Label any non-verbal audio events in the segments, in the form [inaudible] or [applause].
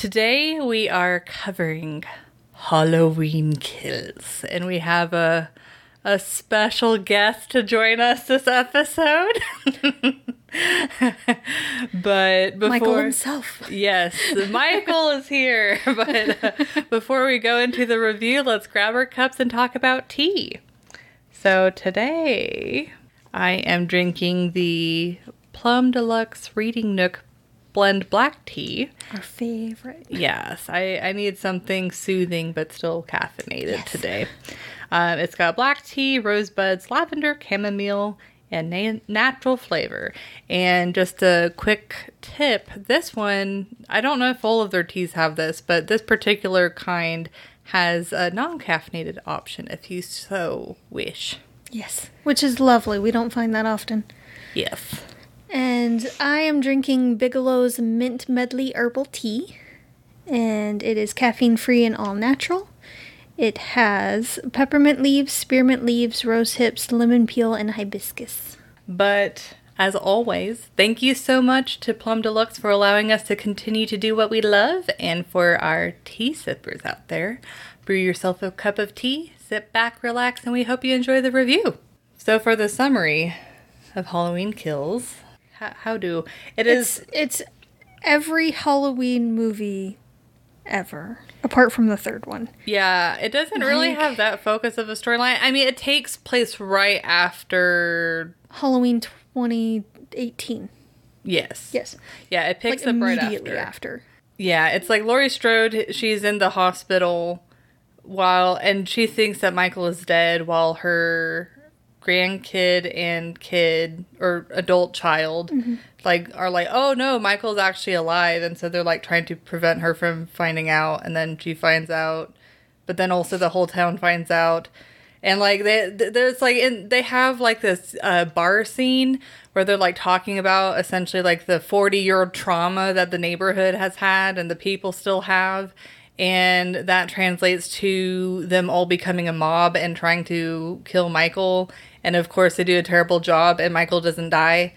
Today we are covering Halloween Kills, and we have a a special guest to join us this episode. [laughs] but before Michael himself. Yes, Michael is here. [laughs] But uh, before we go into the review, let's grab our cups and talk about tea. So today I am drinking the Plum Deluxe Reading Nook blend black tea. Our favorite. Yes, I, I need something soothing but still caffeinated Yes. today. Um, it's got black tea, rosebuds, lavender, chamomile, and na- natural flavor. And just a quick tip this one, I don't know if all of their teas have this, but this particular kind has a non caffeinated option if you so wish. Yes. Which is lovely. We don't find that often. Yes. And I am drinking Bigelow's Mint Medley Herbal Tea. And it is caffeine free and all natural. It has peppermint leaves, spearmint leaves, rose hips, lemon peel, and hibiscus. But as always, thank you so much to Plum Deluxe for allowing us to continue to do what we love and for our tea sippers out there. Brew yourself a cup of tea, sit back, relax, and we hope you enjoy the review. So, for the summary of Halloween Kills, how, how do it is It's it's every Halloween movie ever, apart from the third one. Yeah, it doesn't really Like- have that focus of a storyline. I mean, it takes place right after. Halloween 2018. Yes. Yes. Yeah, it picks Like up right immediately after. after. Yeah, it's like Laurie Strode. She's in the hospital while, and she thinks that Michael is dead while her grandkid and kid or adult child like are like oh no michael's actually alive. And so they're like trying to prevent her from finding out and then she finds out but then also the whole town finds out. And like they th- there's like in they have like this uh, bar scene where they're like talking about essentially like the 40 year old trauma that the neighborhood has had and the people still have and that translates to them all becoming a mob and trying to kill michael and of course they do a terrible job and michael doesn't die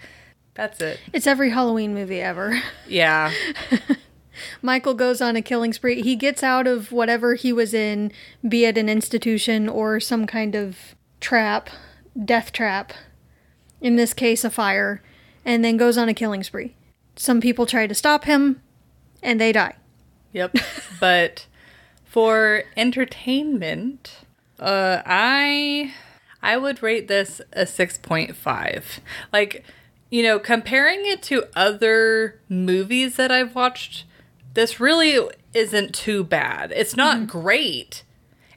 that's it It's every Halloween movie ever. yeah [laughs] Michael goes on a killing spree. He gets out of whatever he was in, be it an institution or some kind of trap, death trap, in this case, a fire, and then goes on a killing spree. Some people try to stop him, and they die. Yep. but for entertainment, uh I I would rate this a 6.5. Like, you know, comparing it to other movies that I've watched, this really isn't too bad. It's not mm-hmm. great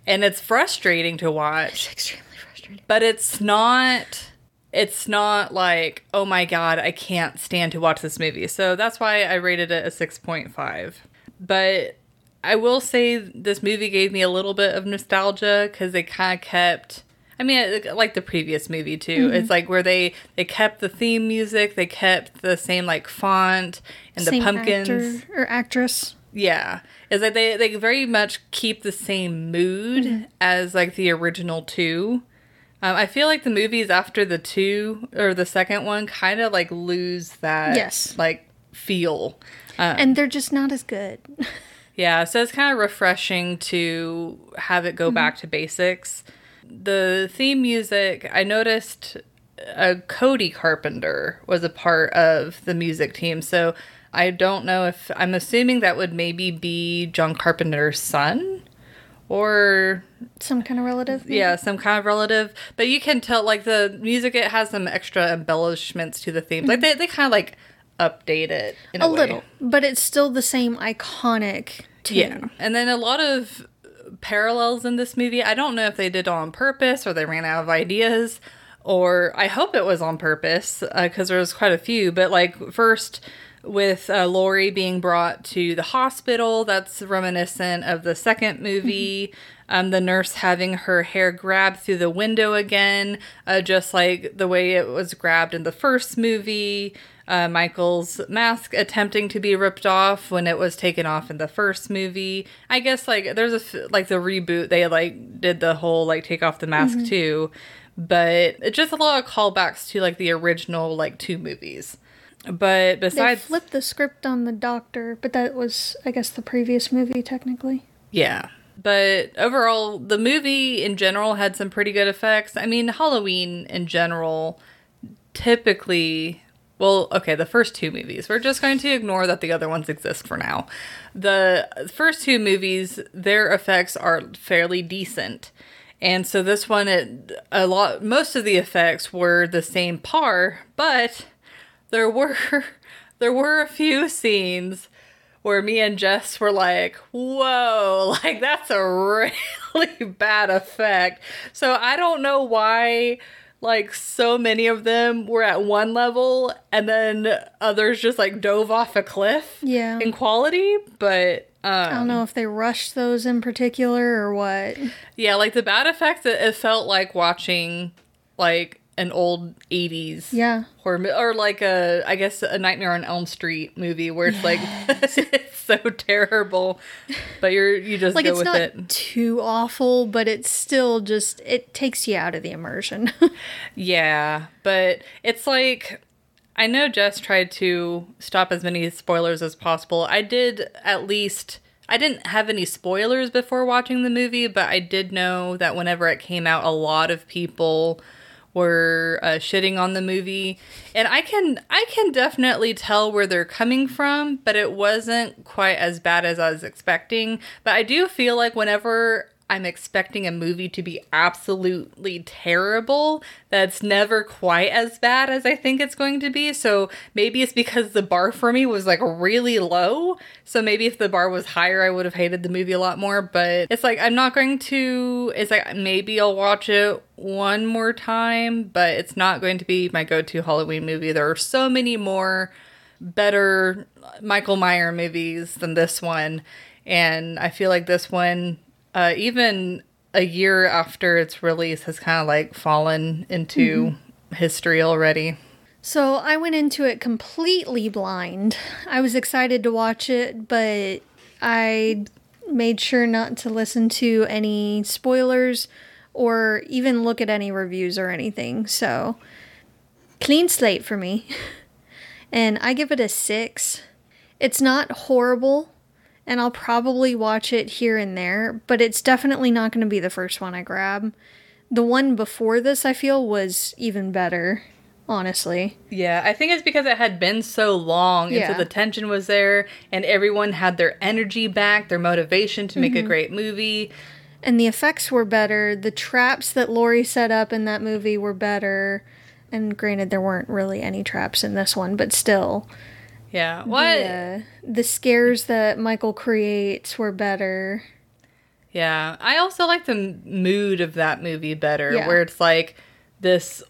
and it's frustrating to watch, Extremely frustrating. but it's not it's not like, oh my god, I can't stand to watch this movie. So that's why I rated it a 6.5. But I will say this movie gave me a little bit of nostalgia because they kind of kept. I mean, like the previous movie too. It's mm-hmm. like where they they kept the theme music, they kept the same like font and the pumpkins. actor or actress. Yeah, is that they they very much keep the same mood mm-hmm. as like the original two. Um, I feel like the movies after the two or the second one kind of like lose that Yes. like feel. Um, and they're just not as good. [laughs] Yeah, so it's kind of refreshing to have it go mm-hmm. back to basics. The theme music, I noticed uh, Cody Carpenter was a part of the music team. So I don't know if I'm assuming that would maybe be John Carpenter's son or Some kind of relative. maybe? yeah, some kind of relative. But you can tell like the music it has some extra embellishments to the theme. Like they, they kind of like update it in a, A little, but it's still the same iconic tune. Yeah. And then a lot of parallels in this movie. I don't know if they did it on purpose or they ran out of ideas or I hope it was on purpose because there was quite a few. But like first with uh, Laurie being brought to the hospital. That's reminiscent of the second movie. um, the nurse having her hair grabbed through the window again, uh, just like the way it was grabbed in the first movie. Uh, Michael's mask attempting to be ripped off when it was taken off in the first movie. I guess like there's a like the reboot they like did the whole like take off the mask too, but it's just a lot of callbacks to like the original like two movies. But besides, They flipped the script on the doctor, but that was, I guess, the previous movie technically. Yeah. But overall, the movie in general had some pretty good effects. I mean, Halloween in general typically. Well, okay, the first two movies. We're just going to ignore that the other ones exist for now. The first two movies, their effects are fairly decent. And so this one, it, a lot, most of the effects were the same par, but there were [laughs] there were a few scenes where me and Jess were like, "Whoa, [laughs] like that's a [laughs] really bad effect." So I don't know why like so many of them were at one level and then others just like dove off a cliff Yeah. in quality, but um, I don't know if they rushed those in particular or what. yeah, like the bad effects it, it felt like watching like an old 80s Yeah. horror or like a I guess a Nightmare on Elm Street movie where it's like [laughs] [laughs] it's so terrible, but you're you just Like it's not it. too awful, but it's still just it takes you out of the immersion. [laughs] Yeah, but it's like I know Jess tried to stop as many spoilers as possible. I did at least I didn't have any spoilers before watching the movie, but I did know that whenever it came out a lot of people were uh, shitting on the movie. And i can i can definitely tell where they're coming from but it wasn't quite as bad as i was expecting. But i do feel like whenever i'm expecting a movie to be absolutely terrible that's never quite as bad as i think it's going to be so maybe it's because the bar for me was like really low so maybe if the bar was higher i would have hated the movie a lot more but it's like i'm not going to it's like maybe i'll watch it one more time, but it's not going to be my go to Halloween movie. There are so many more better Michael Meyer movies than this one. And I feel like this one, uh, even a year after its release, has kind of like fallen into history already. so I went into it completely blind. I was excited to watch it, but I made sure not to listen to any spoilers or even look at any reviews or anything. So clean slate for me. [laughs] And I give it a six. It's not horrible, and I'll probably watch it here and there, but it's definitely not going to be the first one I grab. The one before this, I feel, was even better, honestly. Yeah, I think it's because it had been so long, and so the tension was there, and everyone had their energy back, their motivation to make a mm-hmm. great movie. And the effects were better. The traps that Laurie set up in that movie were better. And granted, there weren't really any traps in this one, but still. Yeah, what? The, uh, the scares that Michael creates were better. Yeah, I also like the m- mood of that movie better, Yeah. where it's like this,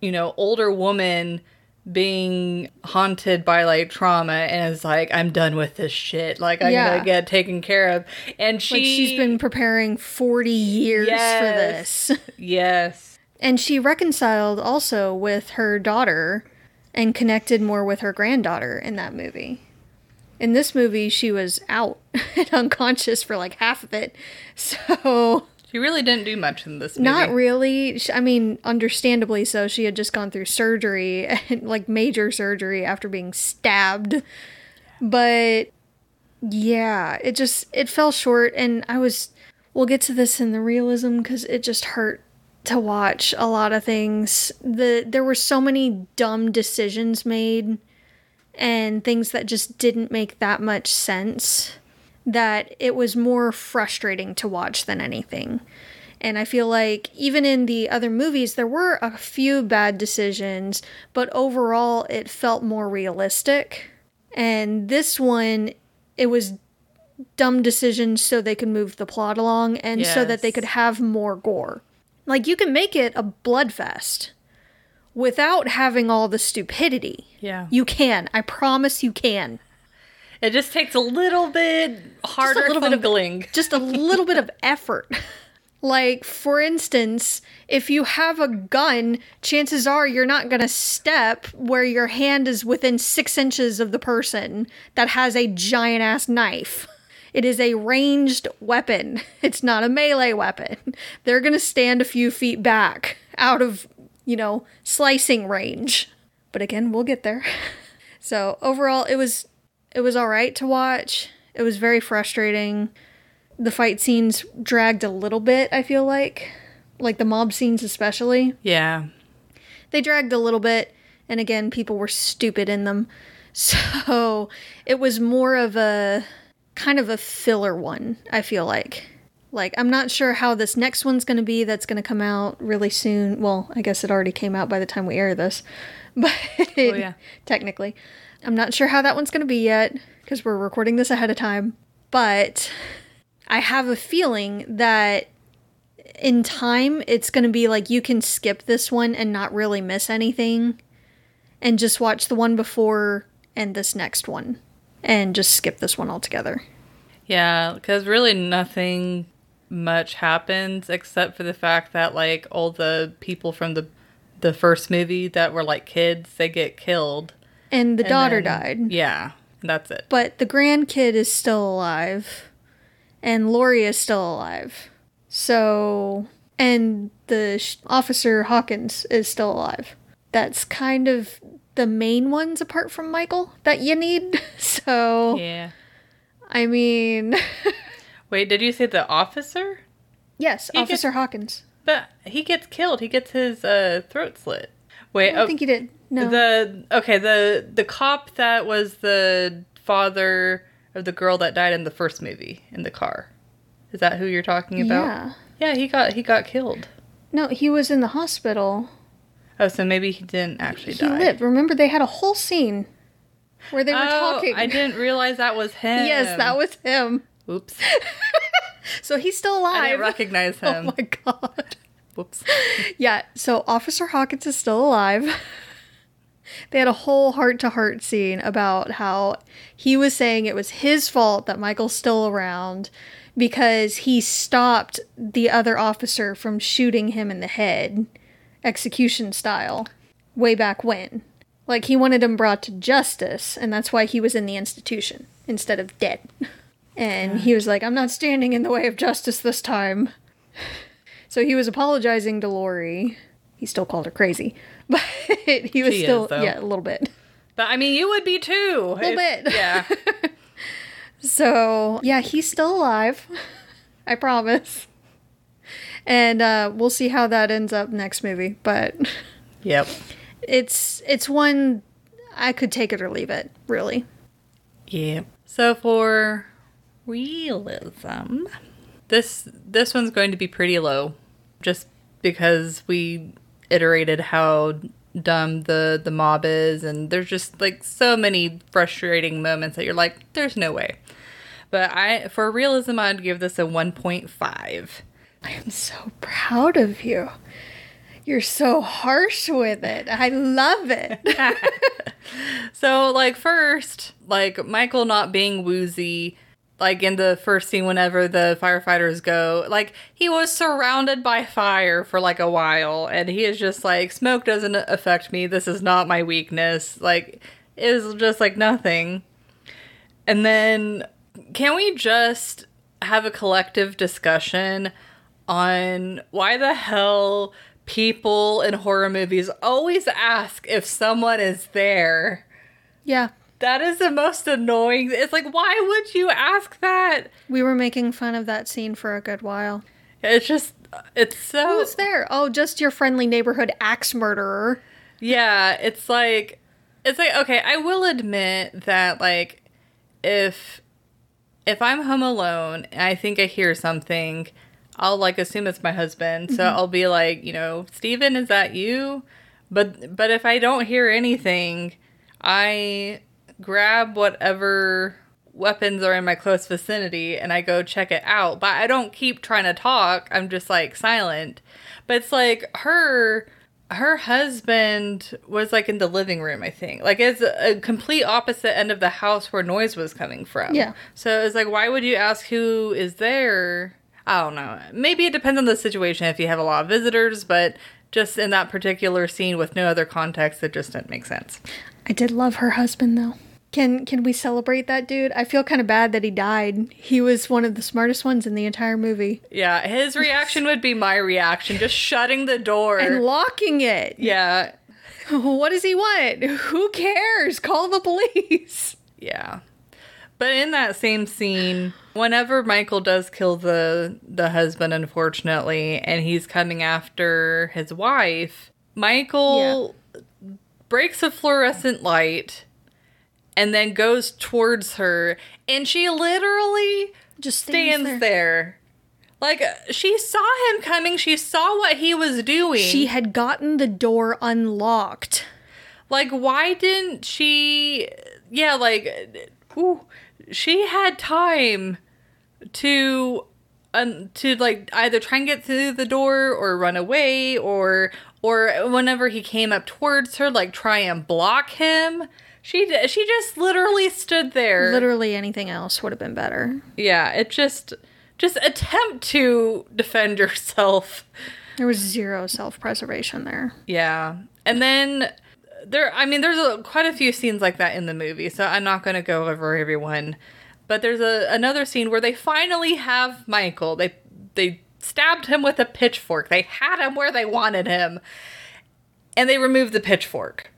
you know, older woman being haunted by like trauma and is like, I'm done with this shit. Like, I'm Yeah. gonna get taken care of. And she, Like she's been preparing 40 years Yes. for this. [laughs] yes, And she reconciled also with her daughter and connected more with her granddaughter in that movie. In this movie, she was out [laughs] and unconscious for like half of it. [laughs] So, she really didn't do much in this movie. not really. I mean, understandably so. She had just gone through surgery, [laughs] like major surgery after being stabbed. But yeah, it just it fell short and I was we'll get to this in the realism cuz it just hurt to watch a lot of things. The there were so many dumb decisions made and things that just didn't make that much sense that it was more frustrating to watch than anything. And I feel like even in the other movies, there were a few bad decisions, but overall, it felt more realistic. And this one, it was dumb decisions so they could move the plot along and so that they could have more gore. Like, you can make it a bloodfest, without having all the stupidity. Yeah. You can. I promise you can. It just takes a little bit harder a little bit of- fumbling. [laughs] Just a little bit of effort. [laughs] Like, for instance, if you have a gun, chances are you're not going to step where your hand is within six inches of the person that has a giant ass knife. It is a ranged weapon. [laughs] It's not a melee weapon. They're going to stand a few feet back out of, you know, slicing range. But again, we'll get there. [laughs] So, overall, it was it was all right to watch. It was very frustrating. The fight scenes dragged a little bit, I feel like. Like the mob scenes especially. Yeah. They dragged a little bit, and again, people were stupid in them. [laughs] So, it was more of a kind of a filler one, I feel like. Like, I'm not sure how this next one's going to be that's going to come out really soon. Well, I guess it already came out by the time we air this. [laughs] But oh, yeah. technically, I'm not sure how that one's going to be yet because we're recording this ahead of time. But I have a feeling that in time it's going to be like you can skip this one and not really miss anything and just watch the one before and this next one and just skip this one altogether. Yeah, because really nothing much happens except for the fact that like all the people from the the first movie that were like kids, they get killed. And the And daughter then- died. Yeah, that's it. But the grandkid is still alive, and Laurie is still alive. So, and the sh- officer Hawkins is still alive. That's kind of the main ones apart from Michael that you need. [laughs] So, Yeah. I mean, [laughs] Wait, did you say the officer? yes, He gets- Officer Hawkins. But he gets killed. He gets his uh, throat slit. Wait, I don't oh, think he did. No. the okay the the cop that was the father of the girl that died in the first movie in the car. Is that who you're talking about? yeah. Yeah, he got he got killed. No, he was in the hospital. Oh, so maybe he didn't actually He die. lived. Remember, they had a whole scene where they were oh, talking. I didn't realize that was [laughs] him. Yes, that was him. Oops. [laughs] So he's still I alive. didn't recognize [laughs] oh him. Oh my god. Whoops. Yeah, so Officer Hawkins is still alive. they had a whole heart to heart scene about how he was saying it was his fault that Michael's still around because he stopped the other officer from shooting him in the head, execution style, way back when. Like he wanted him brought to justice, and that's why he was in the institution instead of dead. [laughs] And he was like, I'm not standing in the way of justice this time. [laughs] So he was apologizing to Laurie. He still called her crazy, [laughs] but he was She still though. yeah, a little bit. But I mean, you would be too. A Little bit. Yeah. So yeah, he's still alive. I promise. And uh, we'll see how that ends up next movie, but yep. it's it's one I could take it or leave it, really. Yeah. So for realism, this this one's going to be pretty low, just because we iterated how dumb the the mob is, and there's just like so many frustrating moments that you're like, there's no way. But I for realism, I'd give this a 1.5. I am so proud of you. You're so harsh with it. I love it. [laughs] So, like, first, like, Michael not being woozy, like, in the first scene, whenever the firefighters go, like, he was surrounded by fire for, like, a while, and he is just like, smoke doesn't affect me. This is not my weakness. Like, it was just like nothing. And then, can we just have a collective discussion on why the hell people in horror movies always ask if someone is there? yeah, That is the most annoying. It's like, why would you ask that? we were making fun of that scene for a good while. It's just, it's so. Who's there? Oh, just your friendly neighborhood axe murderer. Yeah, it's like it's like okay, I will admit that like if if I'm home alone and I think I hear something, I'll like assume it's my husband. So mm-hmm. I'll be like, you know, Steven, is that you? But but if I don't hear anything, I grab whatever weapons are in my close vicinity and I go check it out. But I don't keep trying to talk. I'm just like silent. But it's like her her husband was like in the living room, I think. Like it's a complete opposite end of the house where noise was coming from. Yeah. So it's like, why would you ask who is there? I don't know. Maybe it depends on the situation if you have a lot of visitors, but just in that particular scene with no other context, it just didn't make sense. I did love her husband though. Can can we celebrate that dude? I feel kind of bad that he died. He was one of the smartest ones in the entire movie. Yeah, his [laughs] reaction would be my reaction, just shutting the door. And locking it. yeah. [laughs] What does he want? Who cares? Call the police. Yeah. But in that same scene, whenever Michael does kill the the husband unfortunately and he's coming after his wife, Michael breaks a fluorescent light and then goes towards her and she literally Just stands stands there. Like she saw him coming, she saw what he was doing. She had gotten the door unlocked. Like, why didn't she? Yeah, like, ooh, she had time to, um, to like either try and get through the door or run away or or whenever he came up towards her, like try and block him. She d- she just literally stood there. Literally anything else would have been better. Yeah, it just just attempt to defend yourself. There was zero self preservation there. Yeah. And then there I mean there's a, quite a few scenes like that in the movie, so I'm not going to go over everyone. But there's a another scene where they finally have Michael. They they stabbed him with a pitchfork. They had him where they wanted him. And they removed the pitchfork.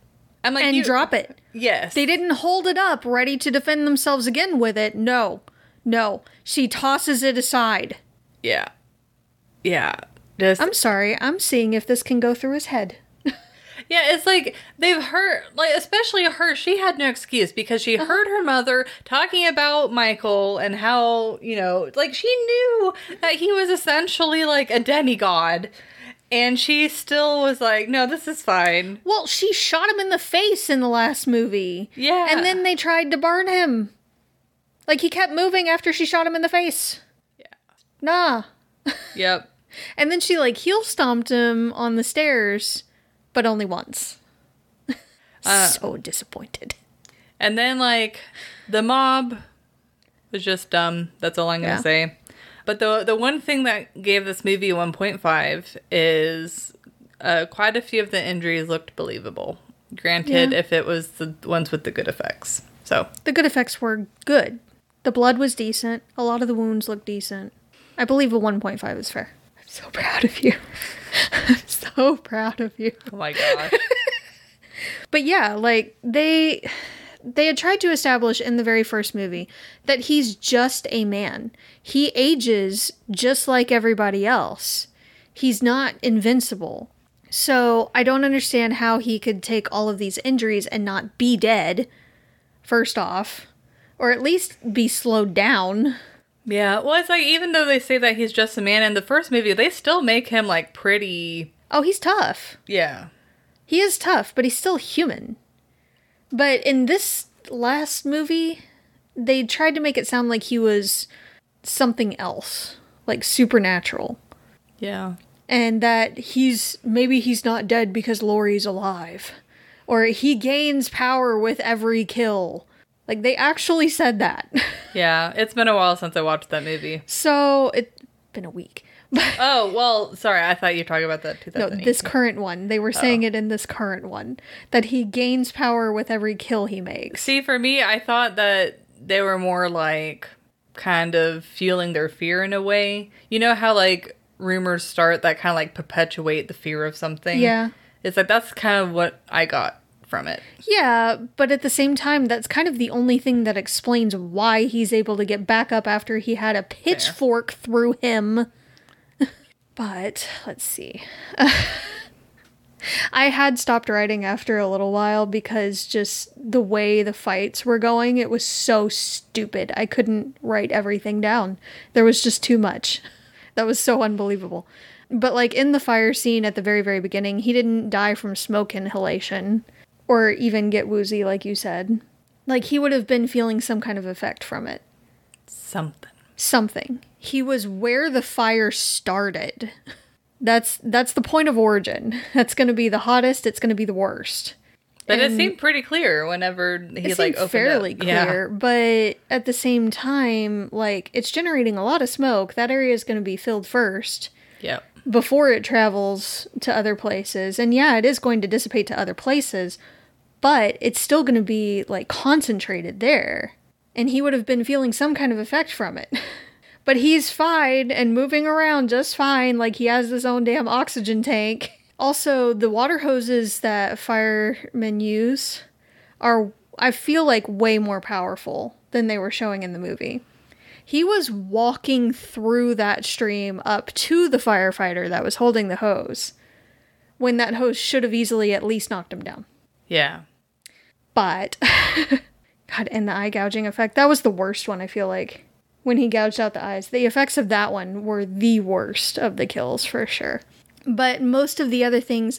I'm like And you- drop it. Yes. They didn't hold it up ready to defend themselves again with it. No. No. She tosses it aside. Yeah. Yeah. Just I'm sorry. I'm seeing if this can go through his head. Yeah, it's like they've heard, like, especially her, she had no excuse because she Uh-huh. heard her mother talking about Michael and how, you know, like she knew that he was essentially like a demigod. And she still was like, no, this is fine. Well, she shot him in the face in the last movie. Yeah. And then they tried to burn him. Like he kept moving after she shot him in the face. Yeah. Nah. Yep. [laughs] And then she like heel stomped him on the stairs, but only once. so disappointed. And then, like, the mob was just dumb. That's all I'm to Yeah. say. But the, the one thing that gave this movie 1.5 is uh, quite a few of the injuries looked believable. Granted, Yeah. if it was the ones with the good effects. So, The good effects were good. The blood was decent. A lot of the wounds looked decent. I believe a 1.5 is fair. So proud of you. [laughs] I'm so proud of you. oh my gosh. [laughs] But yeah, like they they had tried to establish in the very first movie that he's just a man. He ages just like everybody else. He's not invincible. So, I don't understand how he could take all of these injuries and not be dead first off, or at least be slowed down. Yeah. Well, it's like, even though they say that he's just a man in the first movie, they still make him, like, pretty. Oh, he's tough. Yeah. He is tough, but he's still human. But in this last movie, they tried to make it sound like he was something else, like supernatural. Yeah. And that he's maybe he's not dead because Laurie's alive. Or he gains power with every kill. Like they actually said that. [laughs] Yeah. It's been a while since I watched that movie. so it's been a week. [laughs] Oh, well, sorry. I thought you were talking about that. No, this current one. They were saying oh. it in this current one. That he gains power with every kill he makes. See, for me, I thought that they were more like kind of fueling their fear in a way. You know how like rumors start that kind of like perpetuate the fear of something? Yeah. It's like that's kind of what I got from it. Yeah, but at the same time, that's kind of the only thing that explains why he's able to get back up after he had a pitchfork through him. [laughs] but let's see. [laughs] I had stopped writing after a little while because just the way the fights were going, it was so stupid. I couldn't write everything down. There was just too much. [laughs] That was so unbelievable. But like in the fire scene at the very very beginning, he didn't die from smoke inhalation or even get woozy like you said. Like he would have been feeling some kind of effect from it. Something. Something. He was where the fire started. That's that's the point of origin. That's going to be the hottest. It's going to be the worst. But it seemed pretty clear whenever he it like seemed fairly up. Yeah. clear, but at the same time, like it's generating a lot of smoke. That area is going to be filled first Yep. before it travels to other places. And yeah, it is going to dissipate to other places, but it's still going to be like concentrated there. And he would have been feeling some kind of effect from it. [laughs] but he's fine and moving around just fine, like he has his own damn oxygen tank. [laughs] Also, the water hoses that firemen use are, I feel like, way more powerful than they were showing in the movie. He was walking through that stream up to the firefighter that was holding the hose when that hose should have easily at least knocked him down. Yeah. But, [laughs] God, and the eye gouging effect, that was the worst one, I feel like. When he gouged out the eyes. The effects of that one were the worst of the kills for sure. But most of the other things,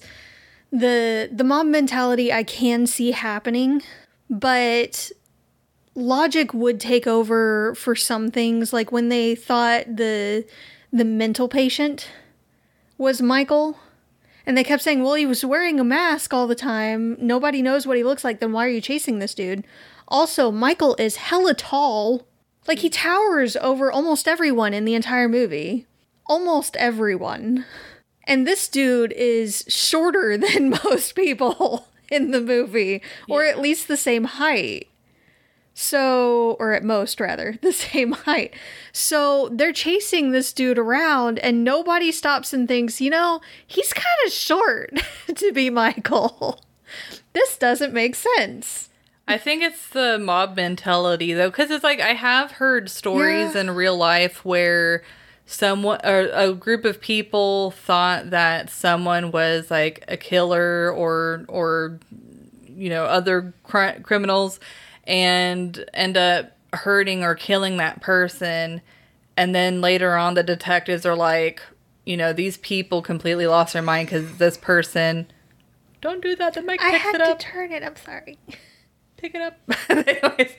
the the mob mentality I can see happening, but logic would take over for some things like when they thought the the mental patient was Michael and they kept saying, "Well, he was wearing a mask all the time. Nobody knows what he looks like. Then why are you chasing this dude?" Also, Michael is hella tall. Like he towers over almost everyone in the entire movie. Almost everyone. And this dude is shorter [laughs] than [laughs] most people in the movie, or at least the same height. So, or at most, rather, [laughs] the same height. So they're chasing this dude around, and nobody stops and thinks, you know, he's kind of short [laughs] to be Michael. [laughs] This doesn't make sense. I think it's the mob mentality though, because it's like I have heard stories Yeah. in real life where someone or a group of people thought that someone was like a killer or or you know other cri- criminals and end up hurting or killing that person and then later on the detectives are like you know these people completely lost their mind because this person don't do that the mic picks I had it to turn it. I'm sorry. pick it up. [laughs] Anyways,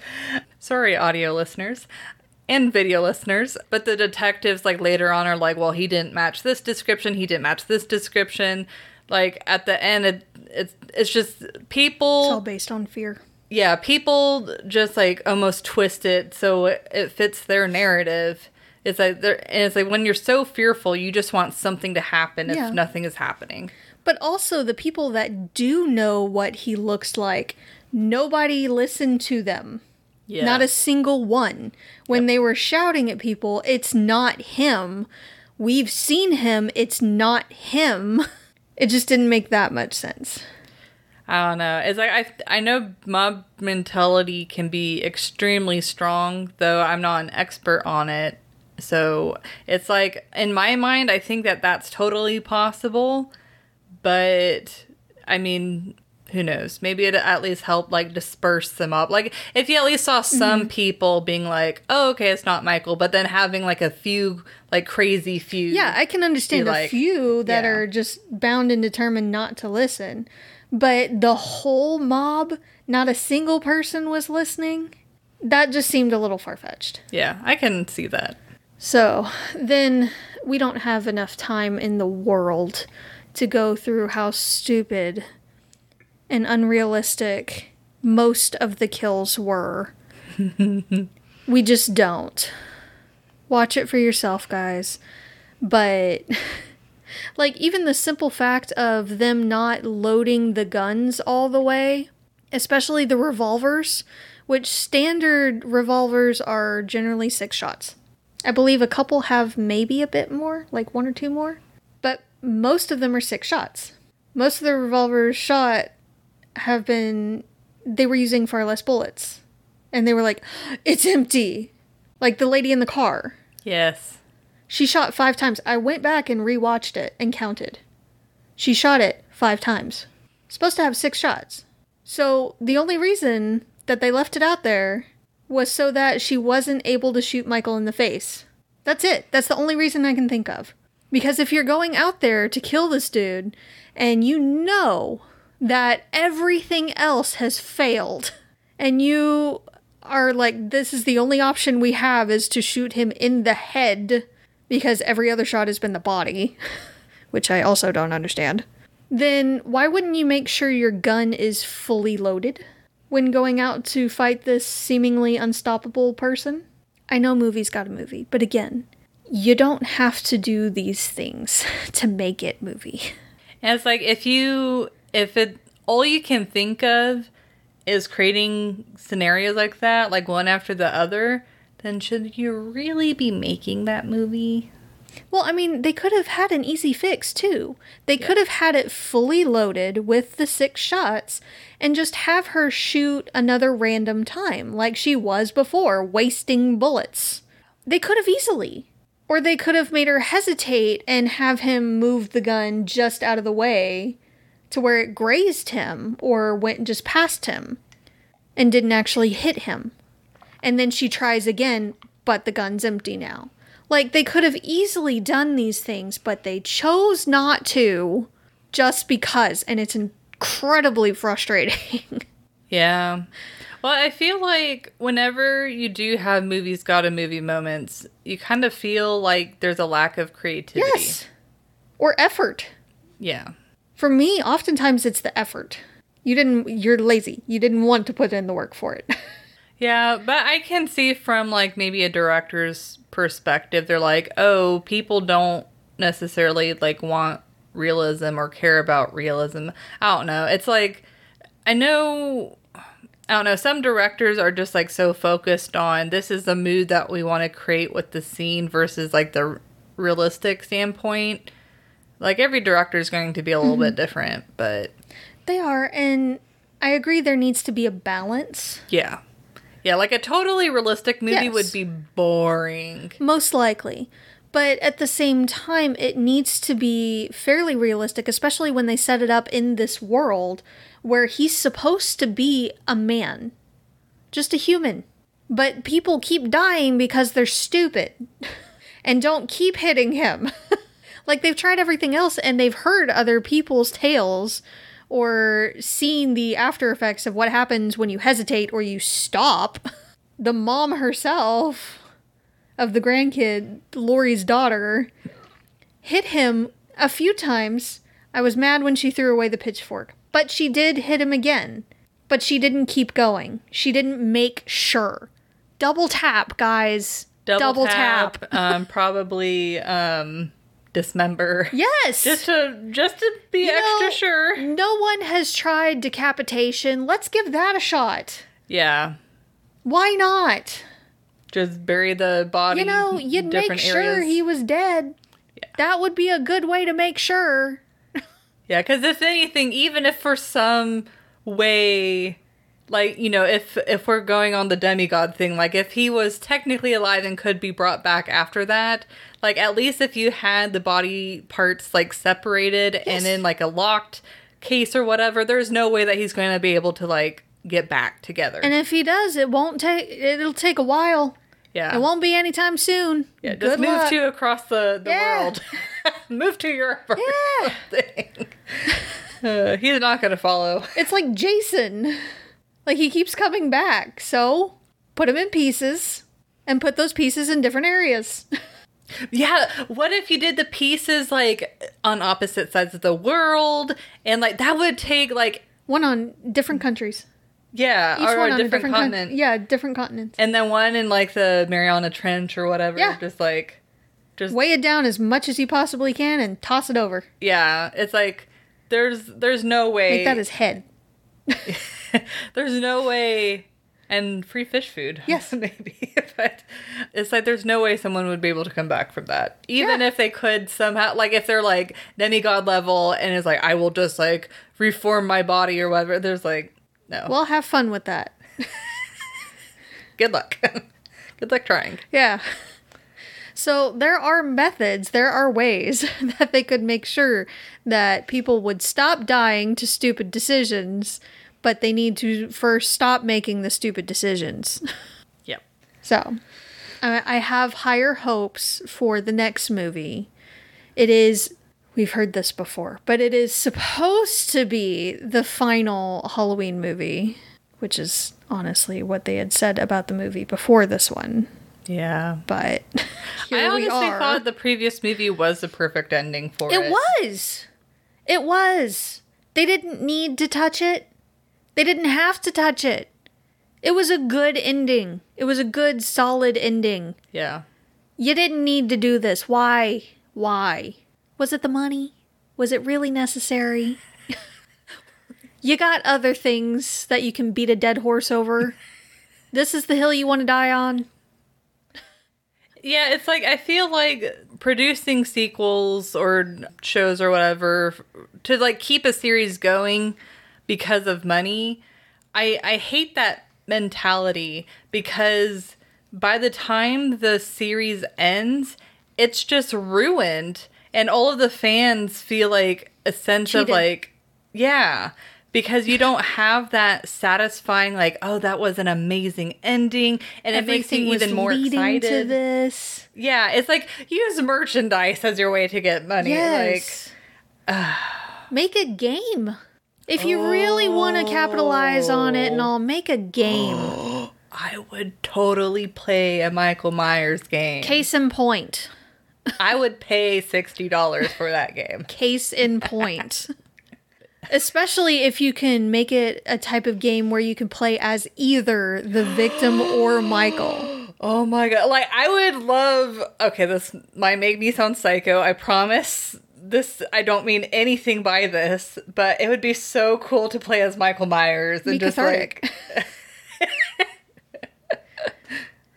sorry, audio listeners and video listeners. But the detectives, like later on, are like, well, he didn't match this description. He didn't match this description. Like at the end, it, it's it's just people. It's all based on fear. Yeah, people just like almost twist it so it, it fits their narrative. It's like they're, and it's like when you're so fearful, you just want something to happen Yeah. if nothing is happening. But also, the people that do know what he looks like, nobody listened to them. Yeah, Not a single one. When they were shouting at people, it's not him. We've seen him. It's not him. [laughs] It just didn't make that much sense. I don't know. It's like I I know mob mentality can be extremely strong, though I'm not an expert on it. So it's like in my mind, I think that that's totally possible. But I mean, who knows? Maybe it at least helped like disperse them up. Like if you at least saw some Mm-hmm. people being like, "Oh, okay, it's not Michael," but then having like a few like crazy few. Yeah, I can understand a like- few that yeah. are just bound and determined not to listen. But the whole mob, not a single person was listening. That just seemed a little far fetched. yeah, I can see that. So then we don't have enough time in the world to go through how stupid and unrealistic most of the kills were. [laughs] we just don't. Watch it for yourself, guys. But, like, even the simple fact of them not loading the guns all the way, especially the revolvers, which standard revolvers are generally six shots. I believe a couple have maybe a bit more, like one or two more, but most of them are six shots. Most of the revolvers shot have been, they were using far less bullets. And they were like, it's empty. Like the lady in the car. Yes. She shot five times. I went back and rewatched it and counted. She shot it five times. Supposed to have six shots. So the only reason that they left it out there was so that she wasn't able to shoot Michael in the face. That's it. That's the only reason I can think of. Because if you're going out there to kill this dude and you know that everything else has failed and you are like this is the only option we have is to shoot him in the head because every other shot has been the body [laughs] which I also don't understand, then why wouldn't you make sure your gun is fully loaded when going out to fight this seemingly unstoppable person? I know movies got a movie, but again, you don't have to do these things [laughs] to make it movie. And it's like if you if it all you can think of is creating scenarios like that, like one after the other, then should you really be making that movie? Well, I mean, they could have had an easy fix too. They could have had it fully loaded with the six shots and just have her shoot another random time like she was before, wasting bullets. They could have easily. Or they could have made her hesitate and have him move the gun just out of the way to where it grazed him or went just past him and didn't actually hit him. And then she tries again, but the gun's empty now. Like they could have easily done these things, but they chose not to just because, and it's incredibly frustrating. [laughs] Yeah. Well, I feel like whenever you do have movies got a movie moments, you kind of feel like there's a lack of creativity. yes. Or effort. Yeah. For me, oftentimes it's the effort. You didn't you're lazy. You didn't want to put in the work for it. [laughs] Yeah, but I can see from like maybe a director's perspective, they're like, oh, people don't necessarily like want realism or care about realism. I don't know. It's like, I know, I don't know, some directors are just like so focused on this is the mood that we want to create with the scene versus like the realistic standpoint. Like every director is going to be a little bit mm-hmm. different, but they are and I agree there needs to be a balance. yeah. Yeah, like a totally realistic movie Yes. would be boring. Most likely. But at the same time, it needs to be fairly realistic, especially when they set it up in this world where he's supposed to be a man, just a human. But people keep dying because they're stupid [laughs] and don't keep hitting him. [laughs] like they've tried everything else and they've heard other people's tales or seeing the after effects of what happens when you hesitate or you stop. [laughs] The mom herself of the grandkid, Laurie's daughter, hit him a few times. I was mad when she threw away the pitchfork, but she did hit him again. But she didn't keep going. She didn't make sure. Double tap, guys. double, tap, um, probably um, dismember. Yes. Just to just to be You extra know- sure. no one has tried decapitation. Let's give that a shot. Yeah. Why not? Just bury the body. You know, you'd make sure areas. he was dead. That would be a good way to make sure. Yeah, because if anything, even if for some way, like you know, if if we're going on the demigod thing, like if he was technically alive and could be brought back after that, like at least if you had the body parts like separated Yes. and in like a locked case or whatever, there's no way that he's going to be able to like get back together. And if he does, it won't take it'll take a while. yeah, It won't be anytime soon. Yeah, just Good move luck. to across the, the Yeah. world. [laughs] move to Europe [laughs] Yeah. [laughs] Uh, he's not going to follow. It's like Jason. Like he keeps coming back. So put him in pieces and put those pieces in different areas. [laughs] Yeah, what if you did the pieces like on opposite sides of the world and like that would take like one on different countries. yeah, Each or one a on different, different continent. continent. yeah, different continents. And then one in like the Mariana Trench or whatever. Yeah. Just like just Weigh it down as much as you possibly can and toss it over. yeah, it's like there's there's no way Make that his head. [laughs] [laughs] there's no way and free fish food [laughs] Yes. maybe [laughs] but it's like there's no way someone would be able to come back from that even Yeah. if they could somehow like if they're like demigod level and is like i will just like reform my body or whatever there's like no Well, have fun with that. good luck good luck trying Yeah. So there are methods, there are ways that they could make sure that people would stop dying to stupid decisions, but they need to first stop making the stupid decisions. [laughs] yep So I I have higher hopes for the next movie. It is, we've heard this before, but it is supposed to be the final Halloween movie, which is honestly what they had said about the movie before this one. Yeah. But [laughs] I honestly thought the previous movie was the perfect ending for it. it was. It was. They didn't need to touch it. They didn't have to touch it. It was a good ending. It was a good, solid ending. Yeah. You didn't need to do this. Why? Why? Was it the money? Was it really necessary? [laughs] you got other things that you can beat a dead horse over. this is the hill you want to die on. Yeah, it's like I feel like producing sequels or shows or whatever to like keep a series going because of money. I I hate that mentality because by the time the series ends, it's just ruined and all of the fans feel like a sense of like yeah, because you don't have that satisfying like oh that was an amazing ending and it makes you even more excited. to this. Yeah, it's like use merchandise as your way to get money. Yes. make a game. If you really want to capitalize on it and all, make a game. [gasps] I would totally play a Michael Myers game. Case in point. I would pay sixty dollars for that game. [laughs] Case in point. Especially if you can make it a type of game where you can play as either the victim or [gasps] Michael. Oh my god! Like I would love. Okay, this might make me sound psycho. I promise. This I don't mean anything by this, but it would be so cool to play as Michael Myers and just like [laughs]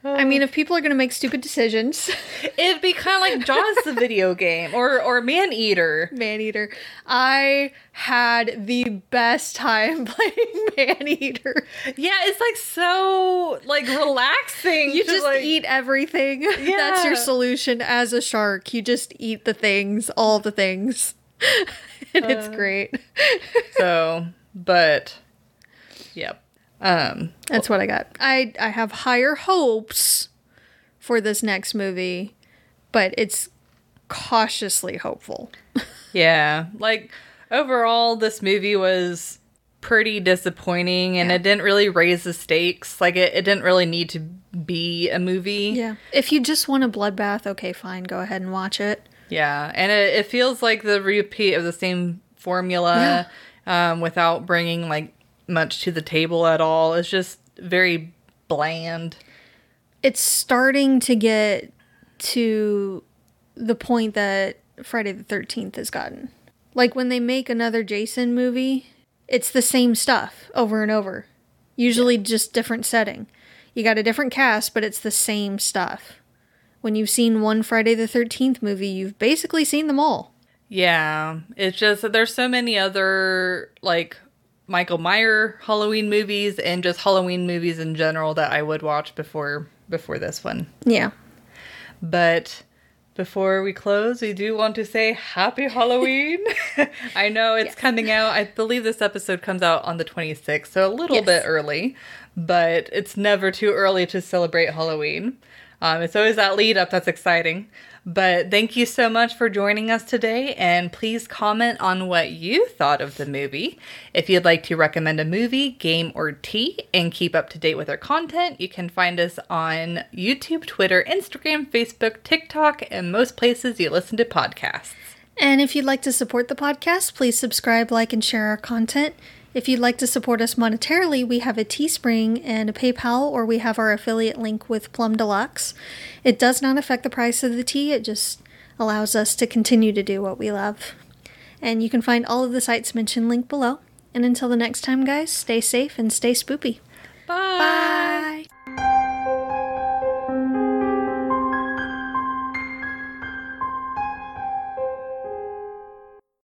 I mean, if people are going to make stupid decisions, [laughs] it'd be kind of like Jaws the video game or or Man Eater. Maneater. I had the best time [laughs] playing Maneater. Yeah, it's like so like relaxing. You just like- eat everything. Yeah. [laughs] That's your solution as a shark. You just eat the things, all the things. and it's Uh. great. So, but yep. Um That's what I got. I I have higher hopes for this next movie, but it's cautiously hopeful. [laughs] yeah, like overall this movie was pretty disappointing and it didn't really raise the stakes. Like it, it didn't really need to be a movie. Yeah. If you just want a bloodbath, okay, fine, go ahead and watch it. Yeah, and it, it feels like the repeat of the same formula um, without bringing like much to the table at all. It's just very bland. It's starting to get to the point that Friday the 13th has gotten. Like when they make another Jason movie, it's the same stuff over and over. Usually just different setting. You got a different cast, but it's the same stuff. When you've seen one Friday the 13th movie, you've basically seen them all. Yeah, it's just that there's so many other like Michael Meyer Halloween movies and just Halloween movies in general that I would watch before before this one. Yeah. But before we close, we do want to say happy Halloween. [laughs] I know it's coming out. I believe this episode comes out on the 26th, so a little Yes. bit early, but it's never too early to celebrate Halloween. Um, it's always that lead up that's exciting. But thank you so much for joining us today, and please comment on what you thought of the movie. If you'd like to recommend a movie, game, or tea, and keep up to date with our content, you can find us on YouTube, Twitter, Instagram, Facebook, TikTok, and most places you listen to podcasts. And if you'd like to support the podcast, please subscribe, like, and share our content. If you'd like to support us monetarily, we have a Teespring and a PayPal, or we have our affiliate link with Plum Deluxe. It does not affect the price of the tea, it just allows us to continue to do what we love. And you can find all of the sites mentioned linked below. And until the next time, guys, stay safe and stay spoopy. Bye.